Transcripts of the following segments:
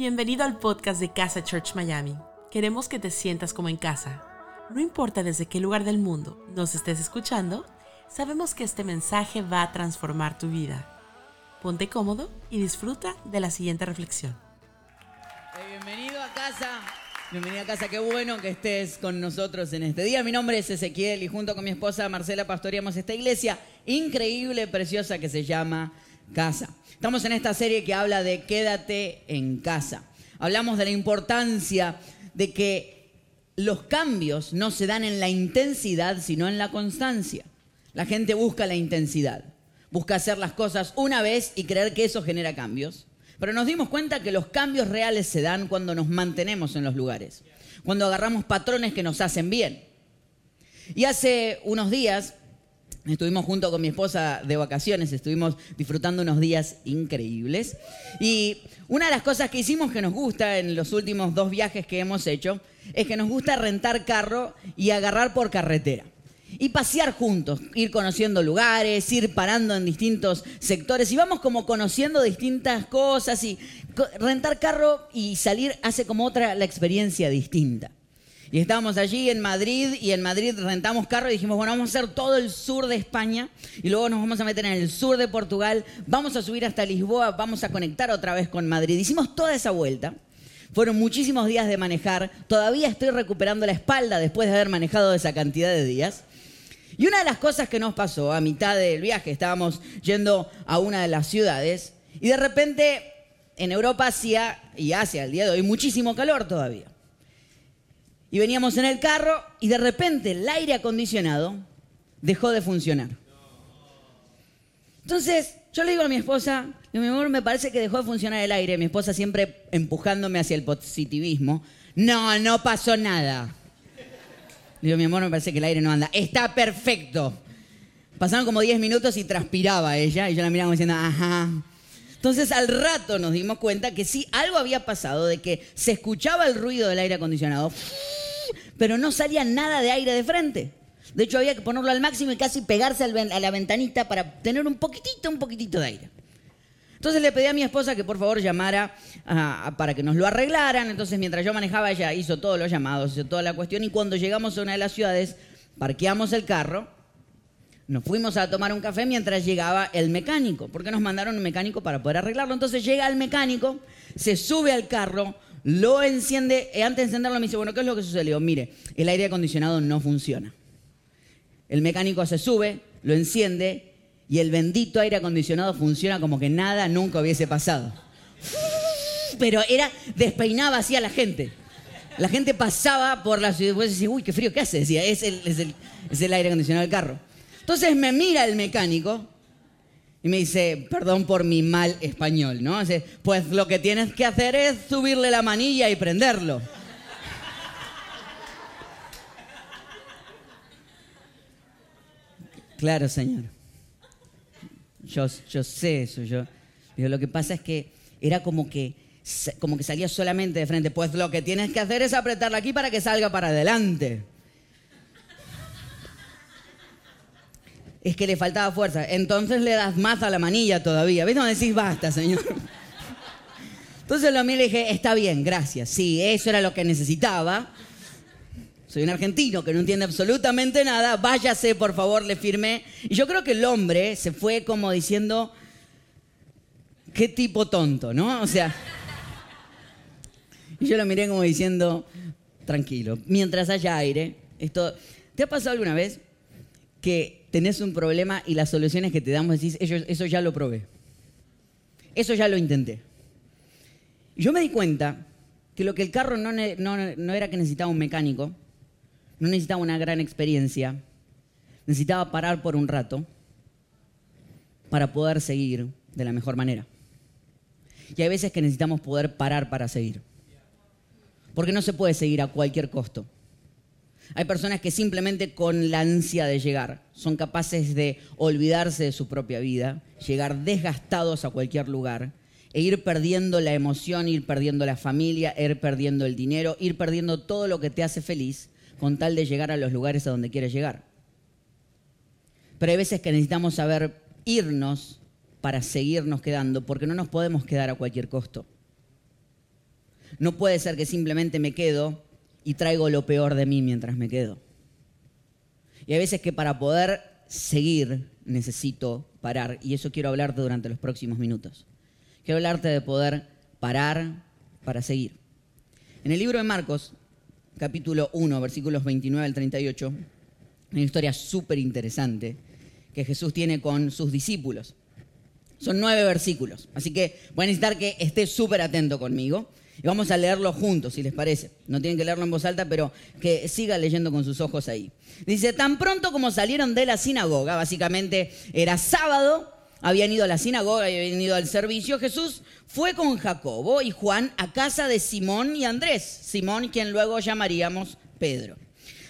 Bienvenido al podcast de Casa Church Miami. Queremos que te sientas como en casa. No importa desde qué lugar del mundo nos estés escuchando, sabemos que este mensaje va a transformar tu vida. Ponte cómodo y disfruta de la siguiente reflexión. bienvenido a casa. Bienvenido a casa, qué bueno que estés con nosotros en este día. Mi nombre es Ezequiel y junto con mi esposa Marcela pastoreamos esta iglesia increíble, preciosa que se llama Casa. Estamos en esta serie que habla de quédate en casa. Hablamos de la importancia de que los cambios no se dan en la intensidad, sino en la constancia. La gente busca la intensidad, busca hacer las cosas una vez y creer que eso genera cambios. Pero nos dimos cuenta que los cambios reales se dan cuando nos mantenemos en los lugares, cuando agarramos patrones que nos hacen bien. Y hace unos días estuvimos junto con mi esposa de vacaciones, estuvimos disfrutando unos días increíbles. Y una de las cosas que hicimos que nos gusta en los últimos dos viajes que hemos hecho es que nos gusta rentar carro y agarrar por carretera y pasear juntos, ir conociendo lugares, ir parando en distintos sectores y vamos como conociendo distintas cosas y rentar carro y salir hace como otra la experiencia distinta. Y estábamos allí en Madrid y en Madrid rentamos carro y dijimos, bueno, vamos a hacer todo el sur de España y luego nos vamos a meter en el sur de Portugal, vamos a subir hasta Lisboa, vamos a conectar otra vez con Madrid. Hicimos toda esa vuelta. Fueron muchísimos días de manejar. Todavía estoy recuperando la espalda después de haber manejado esa cantidad de días. Y una de las cosas que nos pasó a mitad del viaje, estábamos yendo a una de las ciudades y de repente en Europa hacía, y hacia el día de hoy, muchísimo calor todavía. Y veníamos en el carro y de repente el aire acondicionado dejó de funcionar. Entonces yo le digo a mi esposa, mi amor, me parece que dejó de funcionar el aire. Mi esposa siempre empujándome hacia el positivismo. No, no pasó nada. Le digo, mi amor, me parece que el aire no anda. Está perfecto. Pasaron como 10 minutos y transpiraba ella y yo la miraba diciendo, ajá. Entonces al rato nos dimos cuenta que sí, algo había pasado, de que se escuchaba el ruido del aire acondicionado, pero no salía nada de aire de frente. De hecho, había que ponerlo al máximo y casi pegarse a la ventanita para tener un poquitito, un poquitito de aire. Entonces le pedí a mi esposa que por favor llamara para que nos lo arreglaran. Entonces mientras yo manejaba ella hizo todos los llamados, hizo toda la cuestión y cuando llegamos a una de las ciudades parqueamos el carro, nos fuimos a tomar un café mientras llegaba el mecánico, porque nos mandaron un mecánico para poder arreglarlo. Entonces llega el mecánico, se sube al carro, lo enciende, y antes de encenderlo me dice, bueno, ¿qué es lo que sucedió? Mire, el aire acondicionado no funciona. El mecánico se sube, lo enciende y el bendito aire acondicionado funciona como que nada nunca hubiese pasado. Pero era, despeinaba así a la gente. La gente pasaba por la ciudad y decía, uy, qué frío, ¿qué hace? Decía, es el, es el, es el aire acondicionado del carro. Entonces me mira el mecánico y me dice, perdón por mi mal español, ¿no? Dice, pues lo que tienes que hacer es subirle la manilla y prenderlo. Claro, señor. Yo, sé eso, yo. lo que pasa es que era como que, como que salía solamente de frente. Pues lo que tienes que hacer es apretarla aquí para que salga para adelante. Es que le faltaba fuerza. Entonces le das más a la manilla todavía. ¿Ves? No decís basta, señor. Entonces lo miré y le dije, está bien, gracias. Sí, eso era lo que necesitaba. Soy un argentino que no entiende absolutamente nada. Váyase, por favor, le firmé. Y yo creo que el hombre se fue como diciendo, qué tipo tonto, ¿no? O sea, y yo lo miré como diciendo, tranquilo, mientras haya aire, esto... ¿Te ha pasado alguna vez que tenés un problema y las soluciones que te damos decís, eso, ya lo probé? Eso ya lo intenté. Y yo me di cuenta que lo que el carro no era que necesitaba un mecánico, no necesitaba una gran experiencia, necesitaba parar por un rato para poder seguir de la mejor manera. Y hay veces que necesitamos poder parar para seguir. Porque no se puede seguir a cualquier costo. Hay personas que simplemente con la ansia de llegar son capaces de olvidarse de su propia vida, llegar desgastados a cualquier lugar e ir perdiendo la emoción, ir perdiendo la familia, ir perdiendo el dinero, ir perdiendo todo lo que te hace feliz con tal de llegar a los lugares a donde quieres llegar. Pero hay veces que necesitamos saber irnos para seguirnos quedando, porque no nos podemos quedar a cualquier costo. no puede ser que simplemente me quedo y traigo lo peor de mí mientras me quedo. Y hay veces que para poder seguir necesito parar. Y eso quiero hablarte durante los próximos minutos. Quiero hablarte de poder parar para seguir. En el libro de Marcos, capítulo 1, versículos 29 al 38, hay una historia súper interesante que Jesús tiene con sus discípulos. Son nueve versículos, así que voy a necesitar que estés súper atento conmigo. Y vamos a leerlo juntos, si les parece. No tienen que leerlo en voz alta, pero que siga leyendo con sus ojos ahí. Dice, tan pronto como salieron de la sinagoga, básicamente era sábado, habían ido a la sinagoga, habían ido al servicio, Jesús fue con Jacobo y Juan a casa de Simón y Andrés, Simón quien luego llamaríamos Pedro.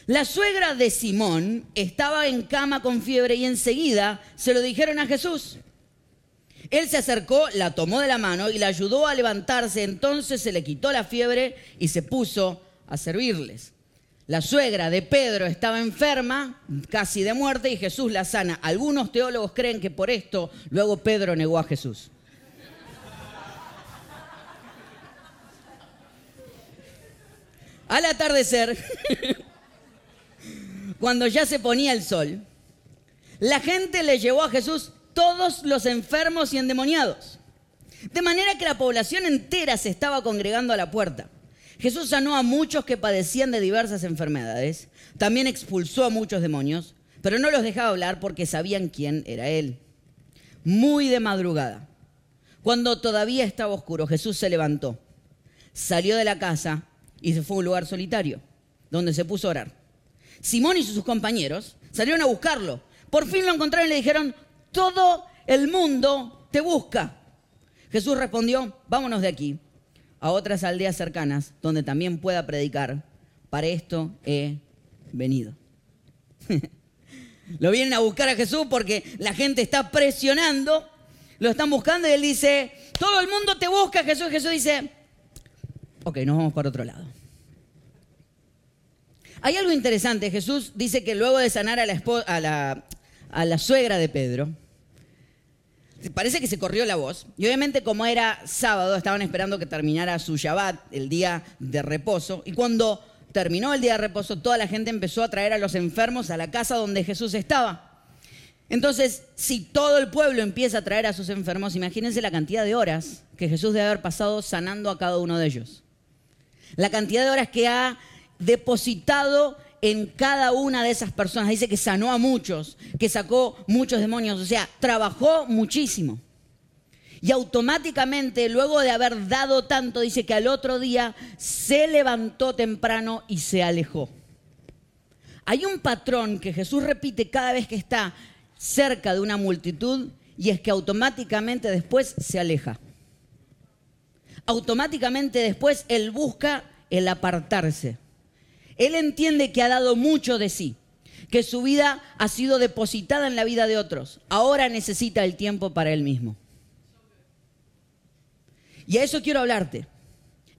La suegra de Simón estaba en cama con fiebre y enseguida se lo dijeron a Jesús. Él se acercó, la tomó de la mano y la ayudó a levantarse. Entonces se le quitó la fiebre y se puso a servirles. La suegra de Pedro estaba enferma, casi de muerte, y Jesús la sana. Algunos teólogos creen que por esto luego Pedro negó a Jesús. Al atardecer, cuando ya se ponía el sol, la gente le llevó a Jesús todos los enfermos y endemoniados. De manera que la población entera se estaba congregando a la puerta. Jesús sanó a muchos que padecían de diversas enfermedades. También expulsó a muchos demonios, pero no los dejaba hablar porque sabían quién era Él. Muy de madrugada, cuando todavía estaba oscuro, Jesús se levantó, salió de la casa y se fue a un lugar solitario, donde se puso a orar. Simón y sus compañeros salieron a buscarlo. Por fin lo encontraron y le dijeron, todo el mundo te busca. Jesús respondió, vámonos de aquí a otras aldeas cercanas donde también pueda predicar. Para esto he venido. lo vienen a buscar a Jesús porque la gente está presionando, lo están buscando y él dice, todo el mundo te busca, Jesús. Jesús dice, ok, nos vamos para otro lado. Hay algo interesante, Jesús dice que luego de sanar a la, a la, a la suegra de Pedro, parece que se corrió la voz. Y obviamente como era sábado, estaban esperando que terminara su Shabbat, el día de reposo. Y cuando terminó el día de reposo, toda la gente empezó a traer a los enfermos a la casa donde Jesús estaba. Entonces, si todo el pueblo empieza a traer a sus enfermos, imagínense la cantidad de horas que Jesús debe haber pasado sanando a cada uno de ellos. La cantidad de horas que ha depositado en cada una de esas personas. Dice que sanó a muchos, que sacó muchos demonios, o sea, trabajó muchísimo. Y automáticamente, luego de haber dado tanto, dice que al otro día se levantó temprano y se alejó. Hay un patrón que Jesús repite cada vez que está cerca de una multitud y es que automáticamente después se aleja. Automáticamente después Él busca el apartarse. Él entiende que ha dado mucho de sí, que su vida ha sido depositada en la vida de otros. Ahora necesita el tiempo para él mismo. Y a eso quiero hablarte.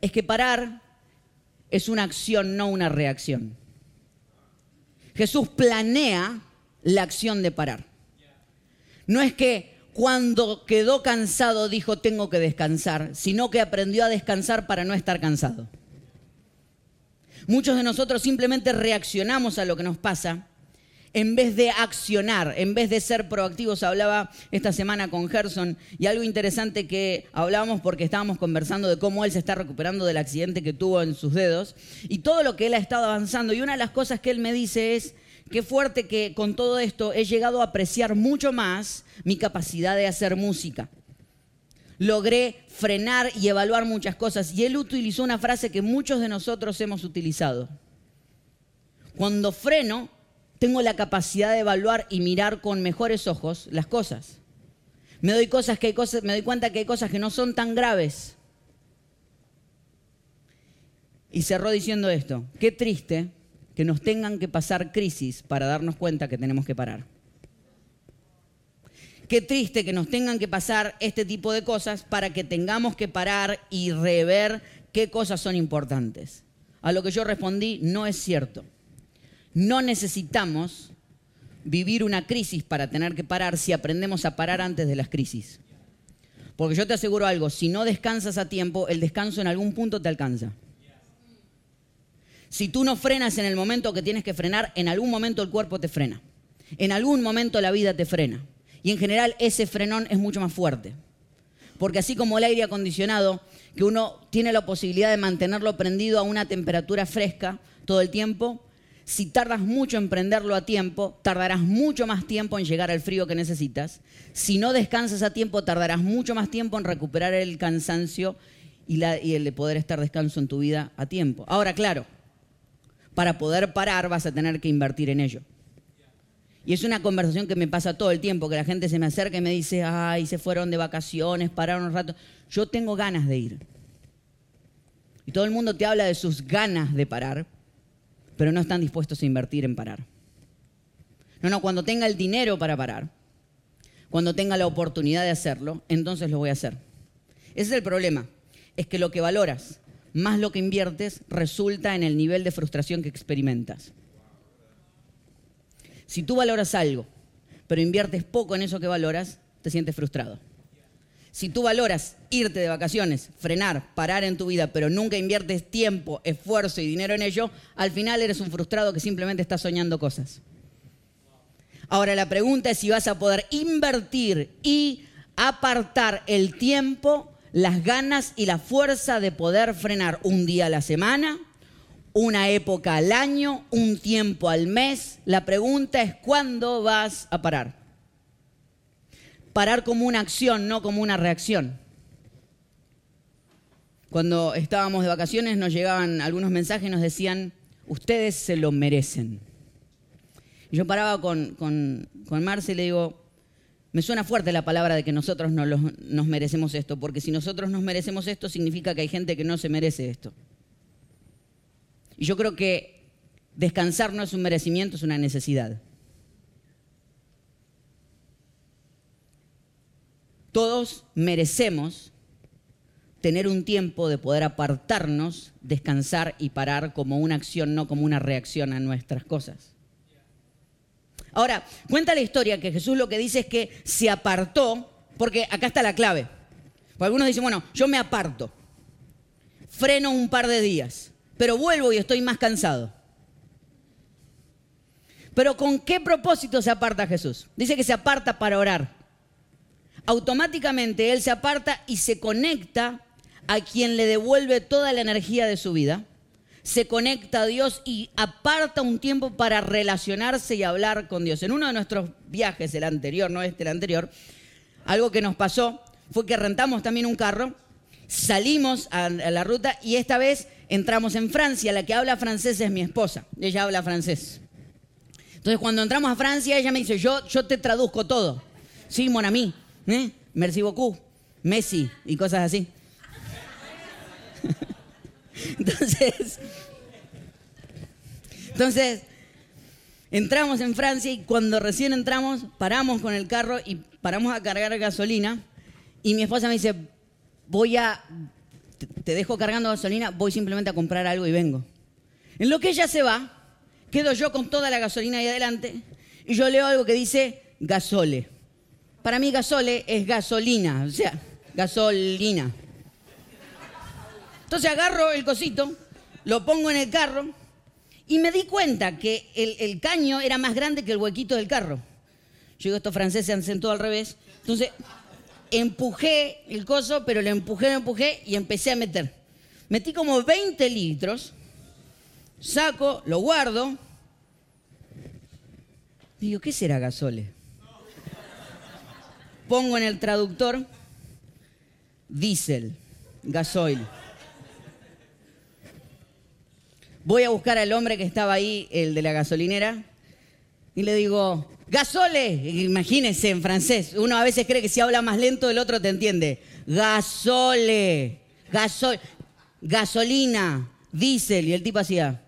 Es que parar es una acción, no una reacción. Jesús planea la acción de parar. No es que cuando quedó cansado dijo tengo que descansar, sino que aprendió a descansar para no estar cansado. Muchos de nosotros simplemente reaccionamos a lo que nos pasa en vez de accionar, en vez de ser proactivos. Hablaba esta semana con Gerson y algo interesante que hablábamos porque estábamos conversando de cómo él se está recuperando del accidente que tuvo en sus dedos y todo lo que él ha estado avanzando. Y una de las cosas que él me dice es, qué fuerte que con todo esto he llegado a apreciar mucho más mi capacidad de hacer música logré frenar y evaluar muchas cosas. Y él utilizó una frase que muchos de nosotros hemos utilizado. Cuando freno, tengo la capacidad de evaluar y mirar con mejores ojos las cosas. Me doy, cosas que hay cosas, me doy cuenta que hay cosas que no son tan graves. Y cerró diciendo esto, qué triste que nos tengan que pasar crisis para darnos cuenta que tenemos que parar. Qué triste que nos tengan que pasar este tipo de cosas para que tengamos que parar y rever qué cosas son importantes. A lo que yo respondí, no es cierto. No necesitamos vivir una crisis para tener que parar si aprendemos a parar antes de las crisis. Porque yo te aseguro algo, si no descansas a tiempo, el descanso en algún punto te alcanza. Si tú no frenas en el momento que tienes que frenar, en algún momento el cuerpo te frena. En algún momento la vida te frena. Y en general ese frenón es mucho más fuerte. Porque así como el aire acondicionado, que uno tiene la posibilidad de mantenerlo prendido a una temperatura fresca todo el tiempo, si tardas mucho en prenderlo a tiempo, tardarás mucho más tiempo en llegar al frío que necesitas. Si no descansas a tiempo, tardarás mucho más tiempo en recuperar el cansancio y, el de poder estar descanso en tu vida a tiempo. Ahora, claro, para poder parar vas a tener que invertir en ello. Y es una conversación que me pasa todo el tiempo, que la gente se me acerca y me dice, ay, se fueron de vacaciones, pararon un rato. Yo tengo ganas de ir. Y todo el mundo te habla de sus ganas de parar, pero no están dispuestos a invertir en parar. No, no, cuando tenga el dinero para parar, cuando tenga la oportunidad de hacerlo, entonces lo voy a hacer. Ese es el problema, es que lo que valoras más lo que inviertes resulta en el nivel de frustración que experimentas. Si tú valoras algo, pero inviertes poco en eso que valoras, te sientes frustrado. Si tú valoras irte de vacaciones, frenar, parar en tu vida, pero nunca inviertes tiempo, esfuerzo y dinero en ello, al final eres un frustrado que simplemente está soñando cosas. Ahora la pregunta es si vas a poder invertir y apartar el tiempo, las ganas y la fuerza de poder frenar un día a la semana, una época al año, un tiempo al mes. La pregunta es ¿cuándo vas a parar? parar como una acción, no como una reacción. Cuando estábamos de vacaciones nos llegaban algunos mensajes y nos decían, ustedes se lo merecen. Y yo paraba con, con, con Marce y le digo, me suena fuerte la palabra de que nosotros no nos merecemos esto, porque si nosotros nos merecemos esto significa que hay gente que no se merece esto. Y yo creo que descansar no es un merecimiento, es una necesidad. Todos merecemos tener un tiempo de poder apartarnos, descansar y parar como una acción, no como una reacción a nuestras cosas. Ahora, cuenta la historia que Jesús lo que dice es que se apartó, porque acá está la clave. Porque algunos dicen, bueno, yo me aparto, freno un par de días, pero vuelvo y estoy más cansado. Pero ¿con qué propósito se aparta Jesús? Dice que se aparta para orar automáticamente él se aparta y se conecta a quien le devuelve toda la energía de su vida. Se conecta a Dios y aparta un tiempo para relacionarse y hablar con Dios. En uno de nuestros viajes, el anterior, no este, el anterior, algo que nos pasó fue que rentamos también un carro, salimos a la ruta y esta vez entramos en Francia. La que habla francés es mi esposa. Ella habla francés. Entonces, cuando entramos a Francia, ella me dice, yo, yo te traduzco todo. Sí, mon ami. ¿Eh? Merci beaucoup, Messi y cosas así. entonces, entonces, entramos en Francia y cuando recién entramos, paramos con el carro y paramos a cargar gasolina y mi esposa me dice, voy a, te dejo cargando gasolina, voy simplemente a comprar algo y vengo. En lo que ella se va, quedo yo con toda la gasolina ahí adelante y yo leo algo que dice gasole. Para mí gasole es gasolina, o sea, gasolina. Entonces agarro el cosito, lo pongo en el carro y me di cuenta que el, caño era más grande que el huequito del carro. Yo digo, estos franceses han sentado al revés. Entonces empujé el coso, pero le empujé, lo empujé y empecé a meter. Metí como 20 litros, saco, lo guardo. Digo, ¿qué será gasole? pongo en el traductor diésel, gasoil. Voy a buscar al hombre que estaba ahí, el de la gasolinera, y le digo, gasole, imagínense en francés, uno a veces cree que si habla más lento el otro te entiende. Gasole, gasol, gasolina, diésel, y el tipo hacía...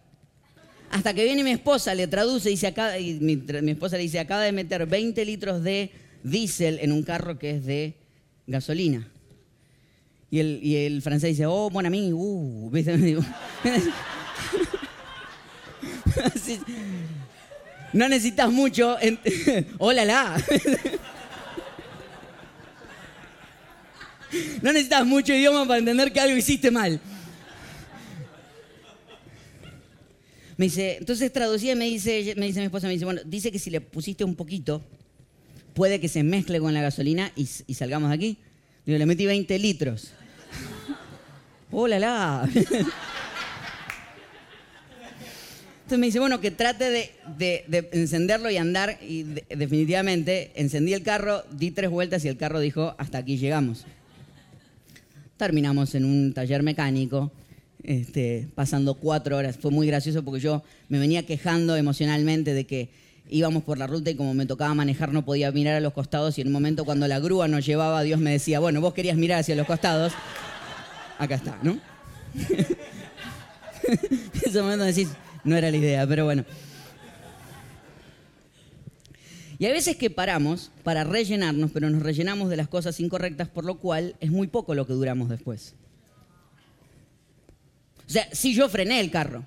Hasta que viene mi esposa, le traduce y, dice, acá, y mi, esposa le dice, acaba de meter 20 litros de diésel en un carro que es de gasolina. Y el, francés dice, oh, buen amigo, uh, no necesitas mucho. ¡Hola, la! No necesitas mucho idioma para entender que algo hiciste mal. Me dice, entonces traducía y me dice, me dice mi esposa, me dice, bueno, dice que si le pusiste un poquito, puede que se mezcle con la gasolina y, y salgamos de aquí. Digo, le metí 20 litros. ¡Oh, la, la! Entonces me dice, bueno, que trate de, encenderlo y andar. Y definitivamente encendí el carro, di tres vueltas y el carro dijo, hasta aquí llegamos. Terminamos en un taller mecánico, este, pasando cuatro horas. Fue muy gracioso porque yo me venía quejando emocionalmente de que íbamos por la ruta y como me tocaba manejar no podía mirar a los costados y en un momento cuando la grúa nos llevaba, Dios me decía, bueno, vos querías mirar hacia los costados, acá está, ¿no? en ese momento decís, no era la idea, pero bueno. Y hay veces que paramos para rellenarnos, pero nos rellenamos de las cosas incorrectas, por lo cual es muy poco lo que duramos después. O sea, sí yo frené el carro,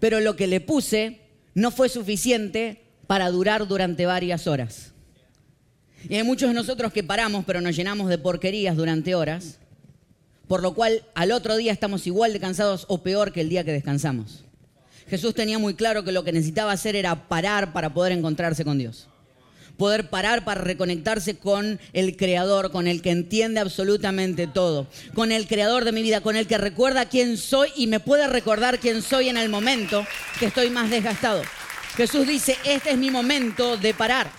pero lo que le puse no fue suficiente para durar durante varias horas. Y hay muchos de nosotros que paramos, pero nos llenamos de porquerías durante horas, por lo cual al otro día estamos igual de cansados o peor que el día que descansamos. Jesús tenía muy claro que lo que necesitaba hacer era parar para poder encontrarse con Dios. Poder parar para reconectarse con el Creador, con el que entiende absolutamente todo, con el Creador de mi vida, con el que recuerda quién soy y me puede recordar quién soy en el momento que estoy más desgastado. Jesús dice, este es mi momento de parar.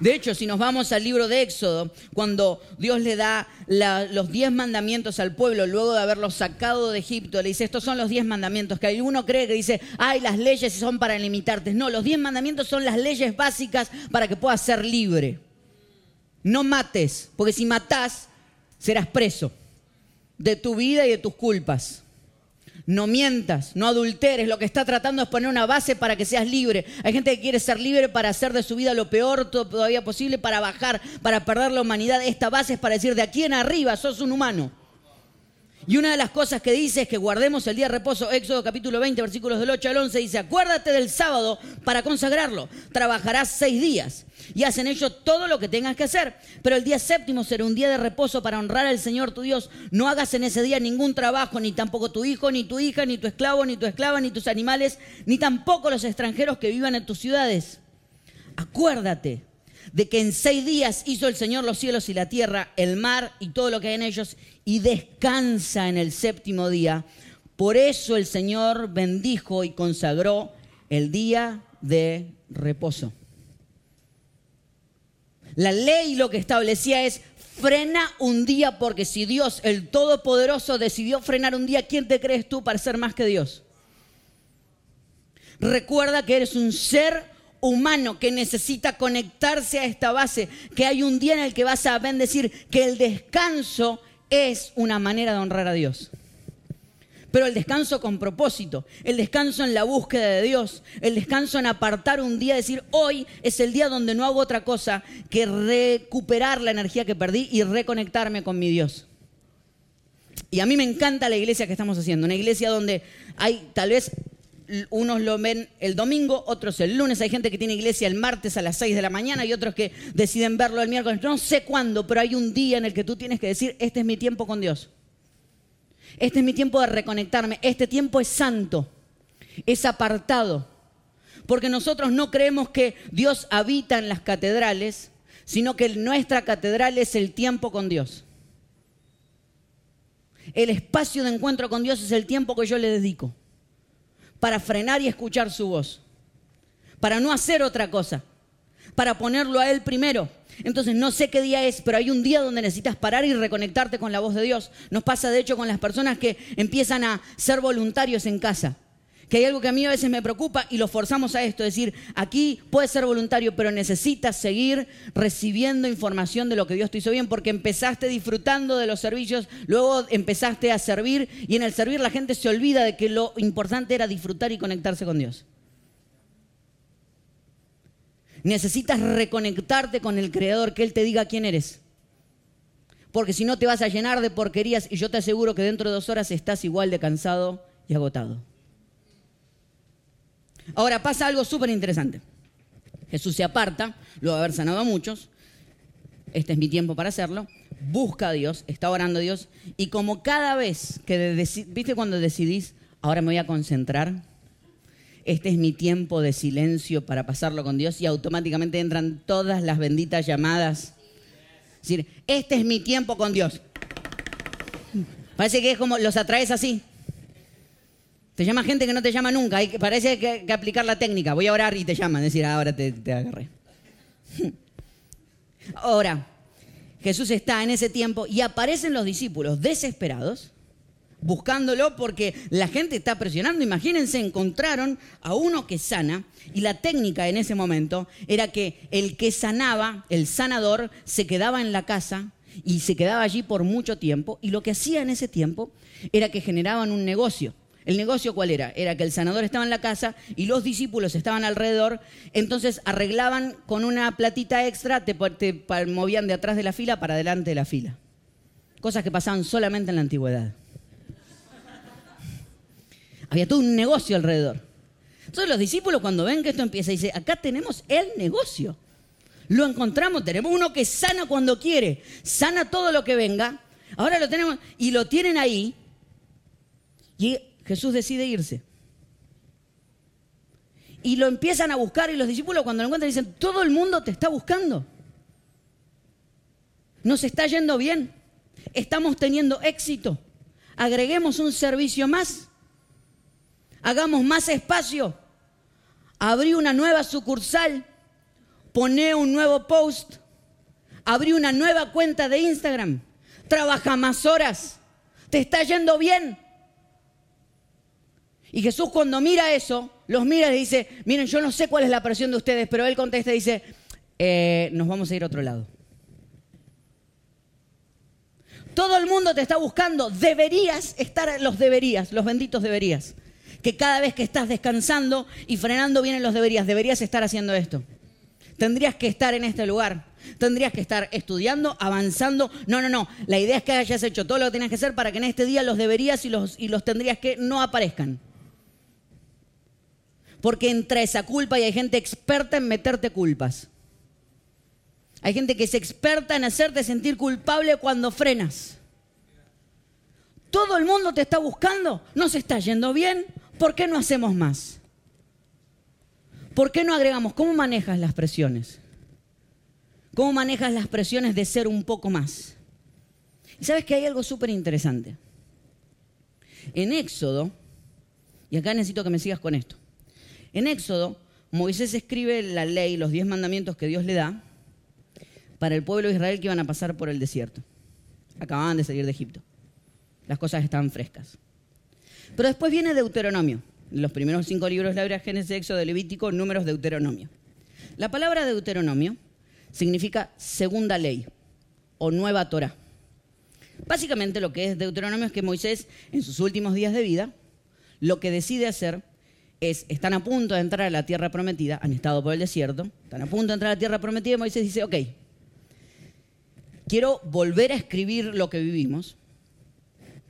De hecho, si nos vamos al libro de Éxodo, cuando Dios le da los diez mandamientos al pueblo, luego de haberlos sacado de Egipto, le dice, estos son los diez mandamientos, que alguno cree que dice, ay, las leyes son para limitarte. No, los diez mandamientos son las leyes básicas para que puedas ser libre. No mates, porque si matás, serás preso de tu vida y de tus culpas no mientas, no adulteres. Lo que está tratando es poner una base para que seas libre. Hay gente que quiere ser libre para hacer de su vida lo peor todavía posible, para bajar, para perder la humanidad. Esta base es para decir, de aquí en arriba sos un humano. Y una de las cosas que dice es que guardemos el día de reposo. Éxodo capítulo 20, versículos del 8 al 11 dice, acuérdate del sábado para consagrarlo. Trabajarás seis días y hacen ello todo lo que tengas que hacer. Pero el día séptimo será un día de reposo para honrar al Señor tu Dios. No hagas en ese día ningún trabajo, ni tampoco tu hijo, ni tu hija, ni tu esclavo, ni tu esclava, ni tus animales, ni tampoco los extranjeros que vivan en tus ciudades. Acuérdate de que en seis días hizo el Señor los cielos y la tierra, el mar y todo lo que hay en ellos, y descansa en el séptimo día. Por eso el Señor bendijo y consagró el día de reposo. La ley lo que establecía es frena un día porque si Dios, el Todopoderoso, decidió frenar un día, ¿quién te crees tú para ser más que Dios? Recuerda que eres un ser humano que necesita conectarse a esta base, que hay un día en el que vas a bendecir, que el descanso es una manera de honrar a Dios. Pero el descanso con propósito, el descanso en la búsqueda de Dios, el descanso en apartar un día, decir, hoy es el día donde no hago otra cosa que recuperar la energía que perdí y reconectarme con mi Dios. Y a mí me encanta la iglesia que estamos haciendo, una iglesia donde hay tal vez unos lo ven el domingo, otros el lunes. Hay gente que tiene iglesia el martes a las 6 de la mañana y otros que deciden verlo el miércoles. No sé cuándo, pero hay un día en el que tú tienes que decir, este es mi tiempo con Dios. Este es mi tiempo de reconectarme. Este tiempo es santo, es apartado. Porque nosotros no creemos que Dios habita en las catedrales, sino que nuestra catedral es el tiempo con Dios. El espacio de encuentro con Dios es el tiempo que yo le dedico para frenar y escuchar su voz, para no hacer otra cosa, para ponerlo a Él primero. Entonces no sé qué día es, pero hay un día donde necesitas parar y reconectarte con la voz de Dios. Nos pasa de hecho con las personas que empiezan a ser voluntarios en casa que hay algo que a mí a veces me preocupa y lo forzamos a esto, es decir, aquí puedes ser voluntario, pero necesitas seguir recibiendo información de lo que Dios te hizo bien, porque empezaste disfrutando de los servicios, luego empezaste a servir y en el servir la gente se olvida de que lo importante era disfrutar y conectarse con Dios. Necesitas reconectarte con el Creador, que Él te diga quién eres. Porque si no te vas a llenar de porquerías y yo te aseguro que dentro de dos horas estás igual de cansado y agotado. Ahora pasa algo súper interesante. Jesús se aparta, luego de haber sanado a muchos, este es mi tiempo para hacerlo, busca a Dios, está orando a Dios, y como cada vez que, viste cuando decidís, ahora me voy a concentrar, este es mi tiempo de silencio para pasarlo con Dios, y automáticamente entran todas las benditas llamadas. Es decir, este es mi tiempo con Dios. Parece que es como, los atraes así. Te llama gente que no te llama nunca. Hay, parece que, que aplicar la técnica. Voy a orar y te llaman. Decir, ahora te, te agarré. Ahora, Jesús está en ese tiempo y aparecen los discípulos desesperados buscándolo porque la gente está presionando. Imagínense, encontraron a uno que sana y la técnica en ese momento era que el que sanaba, el sanador, se quedaba en la casa y se quedaba allí por mucho tiempo y lo que hacía en ese tiempo era que generaban un negocio. ¿El negocio cuál era? Era que el sanador estaba en la casa y los discípulos estaban alrededor, entonces arreglaban con una platita extra, te, movían de atrás de la fila para adelante de la fila. Cosas que pasaban solamente en la antigüedad. Había todo un negocio alrededor. Entonces los discípulos cuando ven que esto empieza, dicen, acá tenemos el negocio. Lo encontramos, tenemos uno que sana cuando quiere, sana todo lo que venga. Ahora lo tenemos y lo tienen ahí. Y Jesús decide irse. Y lo empiezan a buscar y los discípulos cuando lo encuentran dicen, todo el mundo te está buscando. Nos está yendo bien. Estamos teniendo éxito. Agreguemos un servicio más. Hagamos más espacio. Abrí una nueva sucursal. Poné un nuevo post. Abrí una nueva cuenta de Instagram. Trabaja más horas. Te está yendo bien. Y Jesús cuando mira eso, los mira y dice, miren, yo no sé cuál es la presión de ustedes, pero él contesta y dice, eh, nos vamos a ir a otro lado. Todo el mundo te está buscando, deberías estar, los deberías, los benditos deberías. Que cada vez que estás descansando y frenando vienen los deberías, deberías estar haciendo esto. Tendrías que estar en este lugar. Tendrías que estar estudiando, avanzando. No, no, no. La idea es que hayas hecho todo lo que tienes que hacer para que en este día los deberías y los, y los tendrías que no aparezcan porque entra esa culpa y hay gente experta en meterte culpas. Hay gente que es experta en hacerte sentir culpable cuando frenas. Todo el mundo te está buscando, no se está yendo bien, ¿por qué no hacemos más? ¿Por qué no agregamos? ¿Cómo manejas las presiones? ¿Cómo manejas las presiones de ser un poco más? Y sabes que hay algo súper interesante. En Éxodo, y acá necesito que me sigas con esto. En Éxodo, Moisés escribe la ley, los diez mandamientos que Dios le da para el pueblo de Israel que iban a pasar por el desierto. Acababan de salir de Egipto. Las cosas estaban frescas. Pero después viene Deuteronomio. Los primeros cinco libros la Biblia, Génesis, Éxodo, Levítico, números Deuteronomio. La palabra Deuteronomio significa segunda ley o nueva Torah. Básicamente lo que es Deuteronomio es que Moisés, en sus últimos días de vida, lo que decide hacer es, están a punto de entrar a la tierra prometida, han estado por el desierto, están a punto de entrar a la tierra prometida Moisés dice, ok, quiero volver a escribir lo que vivimos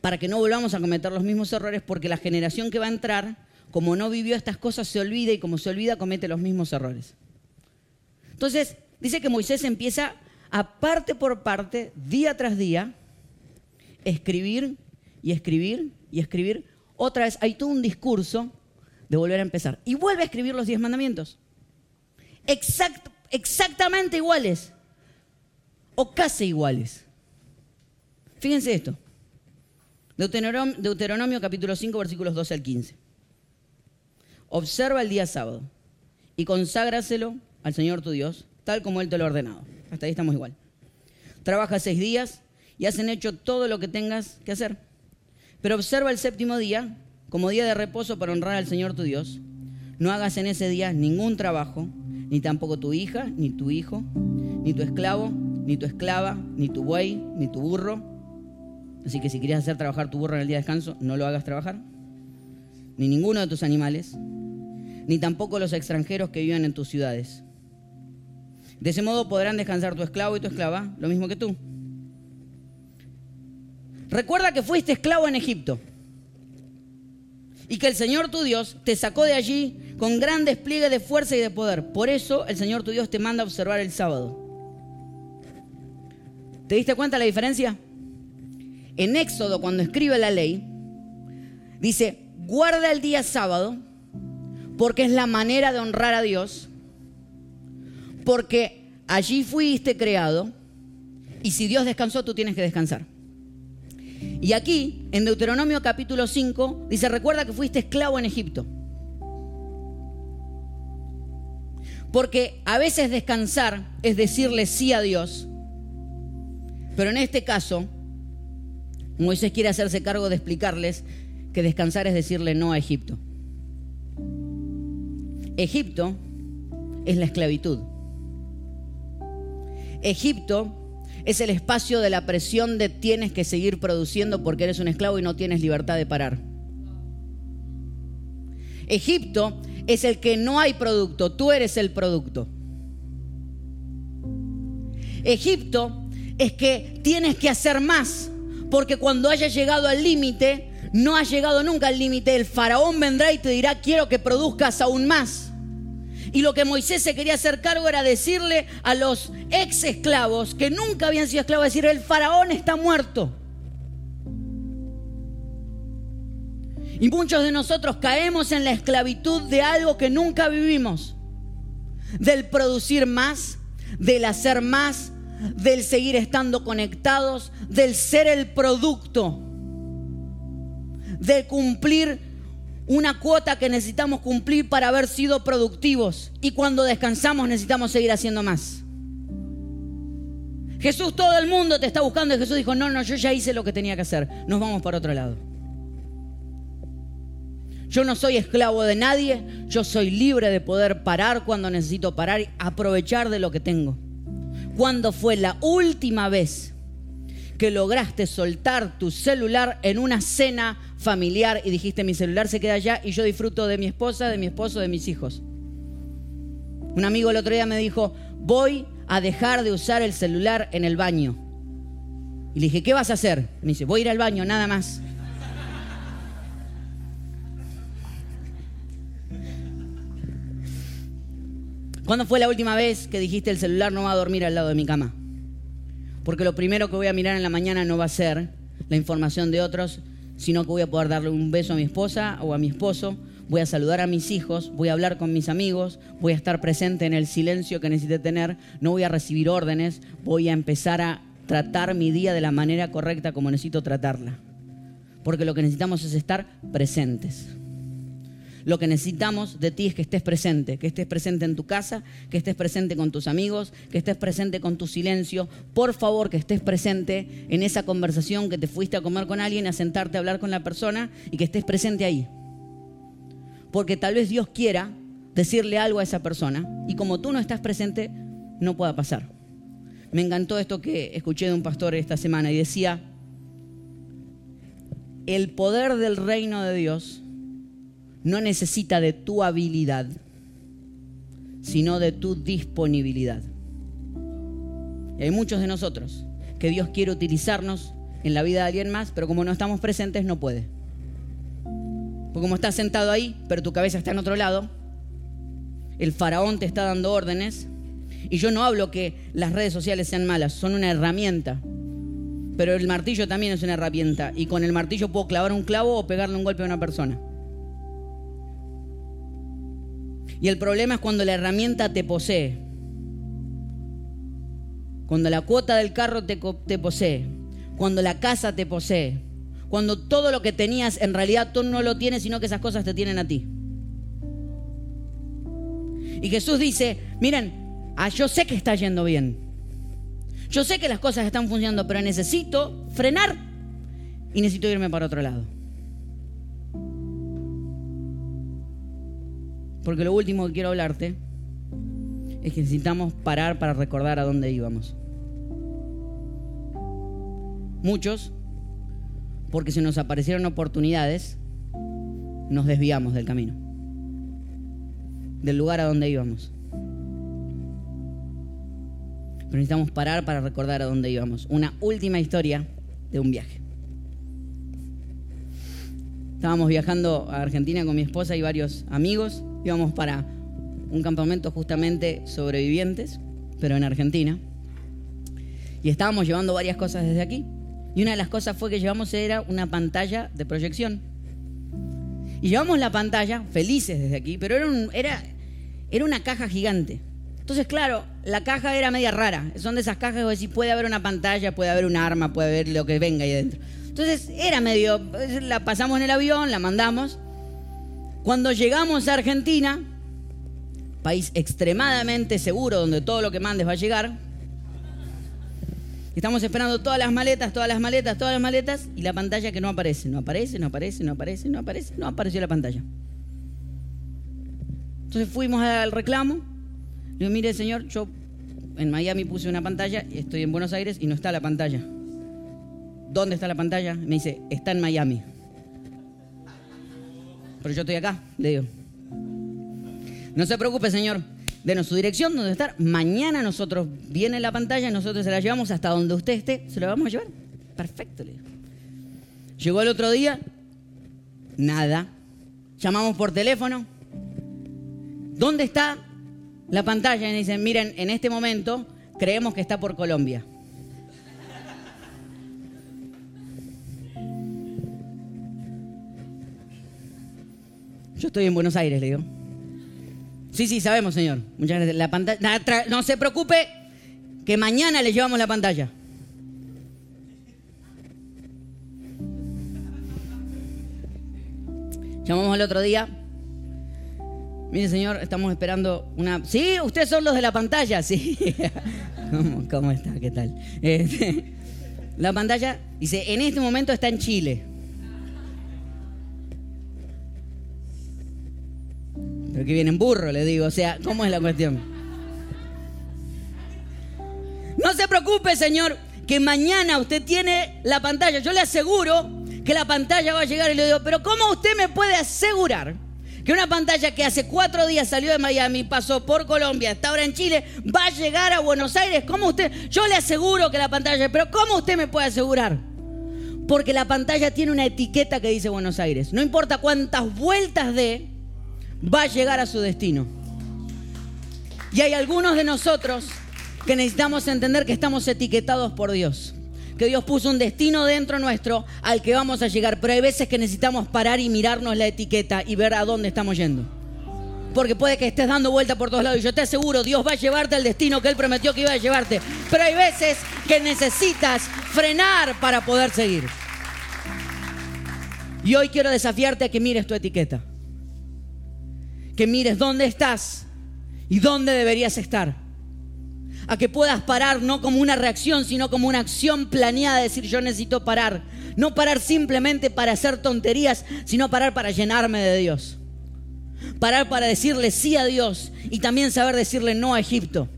para que no volvamos a cometer los mismos errores porque la generación que va a entrar, como no vivió estas cosas, se olvida y como se olvida comete los mismos errores. Entonces, dice que Moisés empieza a parte por parte, día tras día, escribir y escribir y escribir. Otra vez, hay todo un discurso de volver a empezar. Y vuelve a escribir los diez mandamientos. exactamente iguales. O casi iguales. Fíjense esto. Deuteronomio, capítulo 5 versículos 12 al 15. Observa el día sábado y conságraselo al Señor tu Dios, tal como Él te lo ha ordenado. Hasta ahí estamos igual. Trabaja seis días y hacen hecho todo lo que tengas que hacer. Pero observa el séptimo día como día de reposo para honrar al Señor tu Dios. No hagas en ese día ningún trabajo, ni tampoco tu hija, ni tu hijo, ni tu esclavo, ni tu esclava, ni tu buey, ni tu burro. Así que si quieres hacer trabajar tu burro en el día de descanso, no lo hagas trabajar. Ni ninguno de tus animales, ni tampoco los extranjeros que vivan en tus ciudades. De ese modo podrán descansar tu esclavo y tu esclava, lo mismo que tú. Recuerda que fuiste esclavo en Egipto y que el Señor tu Dios te sacó de allí con gran despliegue de fuerza y de poder. Por eso el Señor tu Dios te manda a observar el sábado. ¿Te diste cuenta la diferencia? En Éxodo, cuando escribe la ley, dice, guarda el día sábado porque es la manera de honrar a Dios, porque allí fuiste creado y si Dios descansó, tú tienes que descansar. Y aquí, en Deuteronomio capítulo 5, dice, recuerda que fuiste esclavo en Egipto. Porque a veces descansar es decirle sí a Dios, pero en este caso, Moisés quiere hacerse cargo de explicarles que descansar es decirle no a Egipto. Egipto es la esclavitud. Egipto es el espacio de la presión de tienes que seguir produciendo porque eres un esclavo y no tienes libertad de parar. Egipto es el que no hay producto, tú eres el producto. Egipto es que tienes que hacer más, porque cuando hayas llegado al límite, no has llegado nunca al límite, el faraón vendrá y te dirá, quiero que produzcas aún más. Y lo que Moisés se quería hacer cargo era decirle a los ex esclavos que nunca habían sido esclavos, decir, el faraón está muerto. Y muchos de nosotros caemos en la esclavitud de algo que nunca vivimos. Del producir más, del hacer más, del seguir estando conectados, del ser el producto, de cumplir una cuota que necesitamos cumplir para haber sido productivos. Y cuando descansamos necesitamos seguir haciendo más. Jesús, todo el mundo te está buscando y Jesús dijo, no, no, yo ya hice lo que tenía que hacer. Nos vamos para otro lado. Yo no soy esclavo de nadie, yo soy libre de poder parar cuando necesito parar y aprovechar de lo que tengo. ¿Cuándo fue la última vez que lograste soltar tu celular en una cena familiar y dijiste mi celular se queda allá y yo disfruto de mi esposa, de mi esposo, de mis hijos. Un amigo el otro día me dijo, voy a dejar de usar el celular en el baño. Y le dije, ¿qué vas a hacer? Me dice, voy a ir al baño, nada más. ¿Cuándo fue la última vez que dijiste el celular no va a dormir al lado de mi cama? Porque lo primero que voy a mirar en la mañana no va a ser la información de otros, sino que voy a poder darle un beso a mi esposa o a mi esposo, voy a saludar a mis hijos, voy a hablar con mis amigos, voy a estar presente en el silencio que necesite tener, no voy a recibir órdenes, voy a empezar a tratar mi día de la manera correcta como necesito tratarla. Porque lo que necesitamos es estar presentes. Lo que necesitamos de ti es que estés presente, que estés presente en tu casa, que estés presente con tus amigos, que estés presente con tu silencio. Por favor, que estés presente en esa conversación que te fuiste a comer con alguien, a sentarte a hablar con la persona y que estés presente ahí. Porque tal vez Dios quiera decirle algo a esa persona y como tú no estás presente, no pueda pasar. Me encantó esto que escuché de un pastor esta semana y decía, el poder del reino de Dios no necesita de tu habilidad, sino de tu disponibilidad. Y hay muchos de nosotros que Dios quiere utilizarnos en la vida de alguien más, pero como no estamos presentes no puede. Porque como estás sentado ahí, pero tu cabeza está en otro lado, el faraón te está dando órdenes, y yo no hablo que las redes sociales sean malas, son una herramienta. Pero el martillo también es una herramienta, y con el martillo puedo clavar un clavo o pegarle un golpe a una persona. Y el problema es cuando la herramienta te posee. Cuando la cuota del carro te, posee. Cuando la casa te posee. Cuando todo lo que tenías en realidad tú no lo tienes, sino que esas cosas te tienen a ti. Y Jesús dice, miren, ah, yo sé que está yendo bien. Yo sé que las cosas están funcionando, pero necesito frenar y necesito irme para otro lado. Porque lo último que quiero hablarte es que necesitamos parar para recordar a dónde íbamos. Muchos, porque se nos aparecieron oportunidades, nos desviamos del camino, del lugar a donde íbamos. Pero necesitamos parar para recordar a dónde íbamos. Una última historia de un viaje. Estábamos viajando a Argentina con mi esposa y varios amigos íbamos para un campamento justamente sobrevivientes, pero en Argentina. Y estábamos llevando varias cosas desde aquí. Y una de las cosas fue que llevamos era una pantalla de proyección. Y llevamos la pantalla, felices desde aquí, pero era, un, era, era una caja gigante. Entonces, claro, la caja era media rara. Son de esas cajas que si puede haber una pantalla, puede haber un arma, puede haber lo que venga ahí adentro. Entonces, era medio, la pasamos en el avión, la mandamos. Cuando llegamos a Argentina, país extremadamente seguro donde todo lo que mandes va a llegar, Estamos esperando todas las maletas, todas las maletas, todas las maletas y la pantalla que no aparece, no aparece, no aparece, no aparece, no aparece, no apareció la pantalla. Entonces fuimos al reclamo. Le digo, mire señor, yo en Miami puse una pantalla y estoy en Buenos Aires y no está la pantalla. ¿Dónde está la pantalla? Me dice, está en Miami. Pero yo estoy acá, le digo. No se preocupe, señor denos su dirección, dónde estar. Mañana nosotros viene la pantalla, nosotros se la llevamos hasta donde usted esté, se la vamos a llevar. Perfecto, le Llegó el otro día, nada. Llamamos por teléfono. ¿Dónde está la pantalla? Y dicen, miren, en este momento creemos que está por Colombia. Estoy en Buenos Aires, le digo. Sí, sí, sabemos, señor. Muchas gracias. La pantalla, no se preocupe, que mañana le llevamos la pantalla. Llamamos al otro día. Mire, señor, estamos esperando una. Sí, ustedes son los de la pantalla, sí. ¿Cómo, está? ¿Qué tal? Este, la pantalla dice: en este momento está en Chile. Pero que viene en burro, le digo. O sea, ¿cómo es la cuestión? No se preocupe, señor, que mañana usted tiene la pantalla. Yo le aseguro que la pantalla va a llegar y le digo, pero ¿cómo usted me puede asegurar que una pantalla que hace cuatro días salió de Miami, pasó por Colombia, está ahora en Chile, va a llegar a Buenos Aires? ¿Cómo usted? Yo le aseguro que la pantalla, pero ¿cómo usted me puede asegurar? Porque la pantalla tiene una etiqueta que dice Buenos Aires. No importa cuántas vueltas dé, va a llegar a su destino. Y hay algunos de nosotros que necesitamos entender que estamos etiquetados por Dios. Que Dios puso un destino dentro nuestro al que vamos a llegar. Pero hay veces que necesitamos parar y mirarnos la etiqueta y ver a dónde estamos yendo. Porque puede que estés dando vuelta por todos lados y yo te aseguro, Dios va a llevarte al destino que Él prometió que iba a llevarte. Pero hay veces que necesitas frenar para poder seguir. Y hoy quiero desafiarte a que mires tu etiqueta que mires dónde estás y dónde deberías estar. A que puedas parar no como una reacción, sino como una acción planeada, decir yo necesito parar. No parar simplemente para hacer tonterías, sino parar para llenarme de Dios. Parar para decirle sí a Dios y también saber decirle no a Egipto.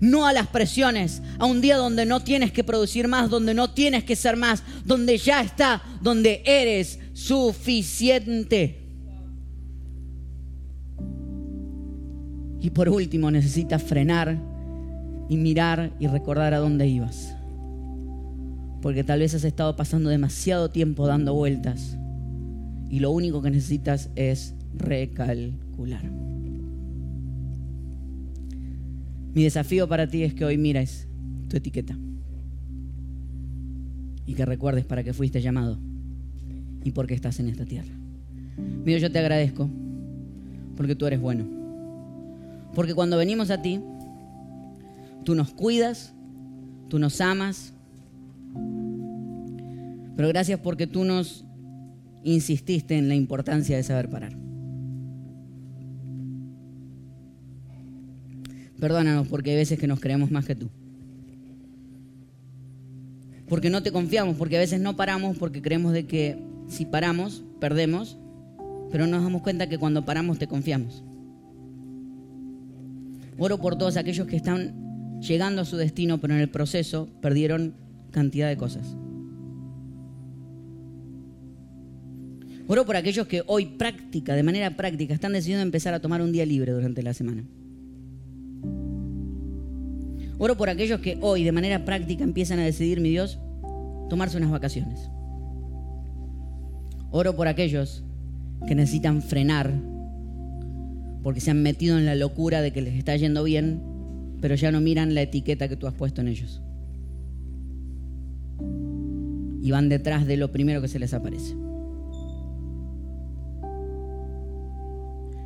No a las presiones, a un día donde no tienes que producir más, donde no tienes que ser más, donde ya está, donde eres suficiente. Y por último, necesitas frenar y mirar y recordar a dónde ibas. Porque tal vez has estado pasando demasiado tiempo dando vueltas y lo único que necesitas es recalcular. Mi desafío para ti es que hoy mires tu etiqueta y que recuerdes para qué fuiste llamado y por qué estás en esta tierra. Mira, yo te agradezco porque tú eres bueno. Porque cuando venimos a ti, tú nos cuidas, tú nos amas. Pero gracias porque tú nos insististe en la importancia de saber parar. Perdónanos porque hay veces que nos creemos más que tú. Porque no te confiamos, porque a veces no paramos porque creemos de que si paramos, perdemos, pero nos damos cuenta que cuando paramos te confiamos. Oro por todos aquellos que están llegando a su destino, pero en el proceso perdieron cantidad de cosas. Oro por aquellos que hoy práctica, de manera práctica, están decidiendo empezar a tomar un día libre durante la semana. Oro por aquellos que hoy, de manera práctica, empiezan a decidir, mi Dios, tomarse unas vacaciones. Oro por aquellos que necesitan frenar porque se han metido en la locura de que les está yendo bien, pero ya no miran la etiqueta que tú has puesto en ellos. y van detrás de lo primero que se les aparece.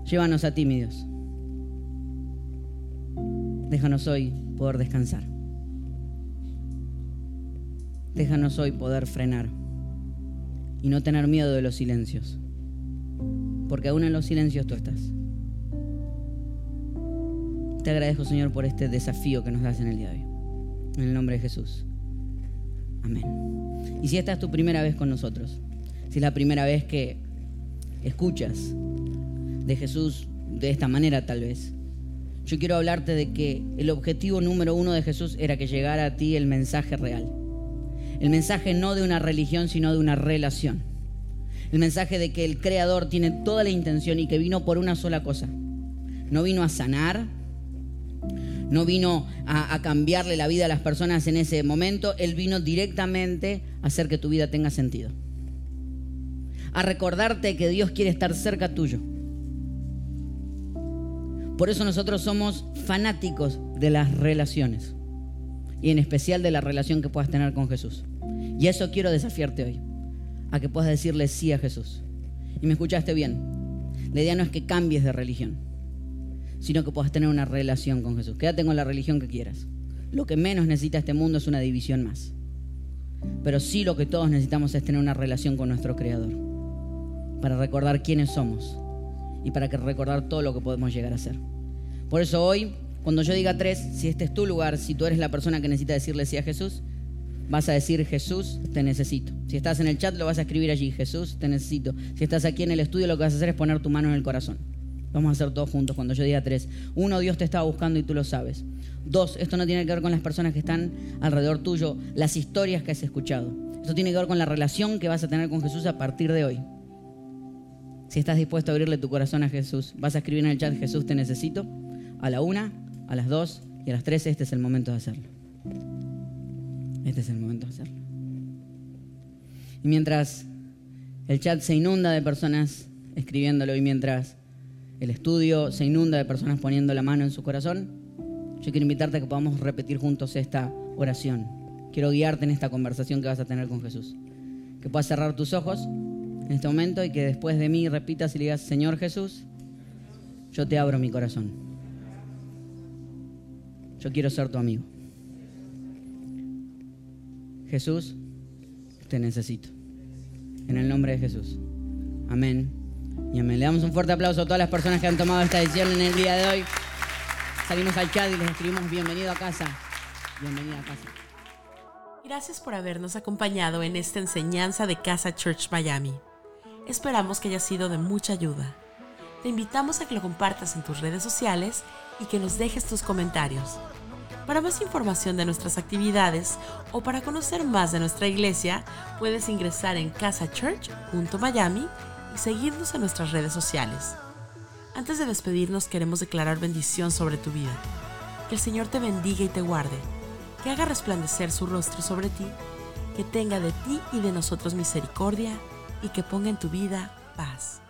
Llévanos a ti, mi Dios. Déjanos hoy poder descansar. Déjanos hoy poder frenar y no tener miedo de los silencios, porque aún en los silencios tú estás. Te agradezco, Señor, por este desafío que nos das en el día de hoy. En el nombre de Jesús. Amén. Y si esta es tu primera vez con nosotros, si es la primera vez que escuchas de Jesús de esta manera tal vez, yo quiero hablarte de que el objetivo número uno de Jesús era que llegara a ti el mensaje real. El mensaje no de una religión, sino de una relación. El mensaje de que el Creador tiene toda la intención y que vino por una sola cosa. No vino a sanar, no vino a, cambiarle la vida a las personas en ese momento, Él vino directamente a hacer que tu vida tenga sentido. A recordarte que Dios quiere estar cerca tuyo. Por eso nosotros somos fanáticos de las relaciones y en especial de la relación que puedas tener con Jesús. Y eso quiero desafiarte hoy, a que puedas decirle sí a Jesús. Y me escuchaste bien, la idea no es que cambies de religión, sino que puedas tener una relación con Jesús. Quédate con la religión que quieras. Lo que menos necesita este mundo es una división más. Pero sí lo que todos necesitamos es tener una relación con nuestro Creador, para recordar quiénes somos y para recordar todo lo que podemos llegar a ser. Por eso hoy, cuando yo diga tres, si este es tu lugar, si tú eres la persona que necesita decirle sí a Jesús, vas a decir Jesús, te necesito. Si estás en el chat, lo vas a escribir allí, Jesús, te necesito. Si estás aquí en el estudio, lo que vas a hacer es poner tu mano en el corazón. Vamos a hacer todos juntos cuando yo diga tres. Uno, Dios te estaba buscando y tú lo sabes. Dos, esto no tiene que ver con las personas que están alrededor tuyo, las historias que has escuchado. Esto tiene que ver con la relación que vas a tener con Jesús a partir de hoy. Si estás dispuesto a abrirle tu corazón a Jesús, vas a escribir en el chat Jesús te necesito. A la una, a las dos y a las tres, este es el momento de hacerlo. Este es el momento de hacerlo. Y mientras el chat se inunda de personas escribiéndolo y mientras el estudio se inunda de personas poniendo la mano en su corazón, yo quiero invitarte a que podamos repetir juntos esta oración. Quiero guiarte en esta conversación que vas a tener con Jesús. Que puedas cerrar tus ojos en este momento y que después de mí repitas y le digas, Señor Jesús, yo te abro mi corazón. Yo quiero ser tu amigo. Jesús, te necesito. En el nombre de Jesús. Amén. Amén. Le damos un fuerte aplauso a todas las personas que han tomado esta decisión en el día de hoy. Salimos al chat y les escribimos bienvenido a casa. Bienvenido a casa. Gracias por habernos acompañado en esta enseñanza de Casa Church Miami. Esperamos que haya sido de mucha ayuda. Te invitamos a que lo compartas en tus redes sociales y que nos dejes tus comentarios. Para más información de nuestras actividades o para conocer más de nuestra iglesia, puedes ingresar en casachurch.miami y seguirnos en nuestras redes sociales. Antes de despedirnos queremos declarar bendición sobre tu vida. Que el Señor te bendiga y te guarde, que haga resplandecer su rostro sobre ti, que tenga de ti y de nosotros misericordia y que ponga en tu vida paz.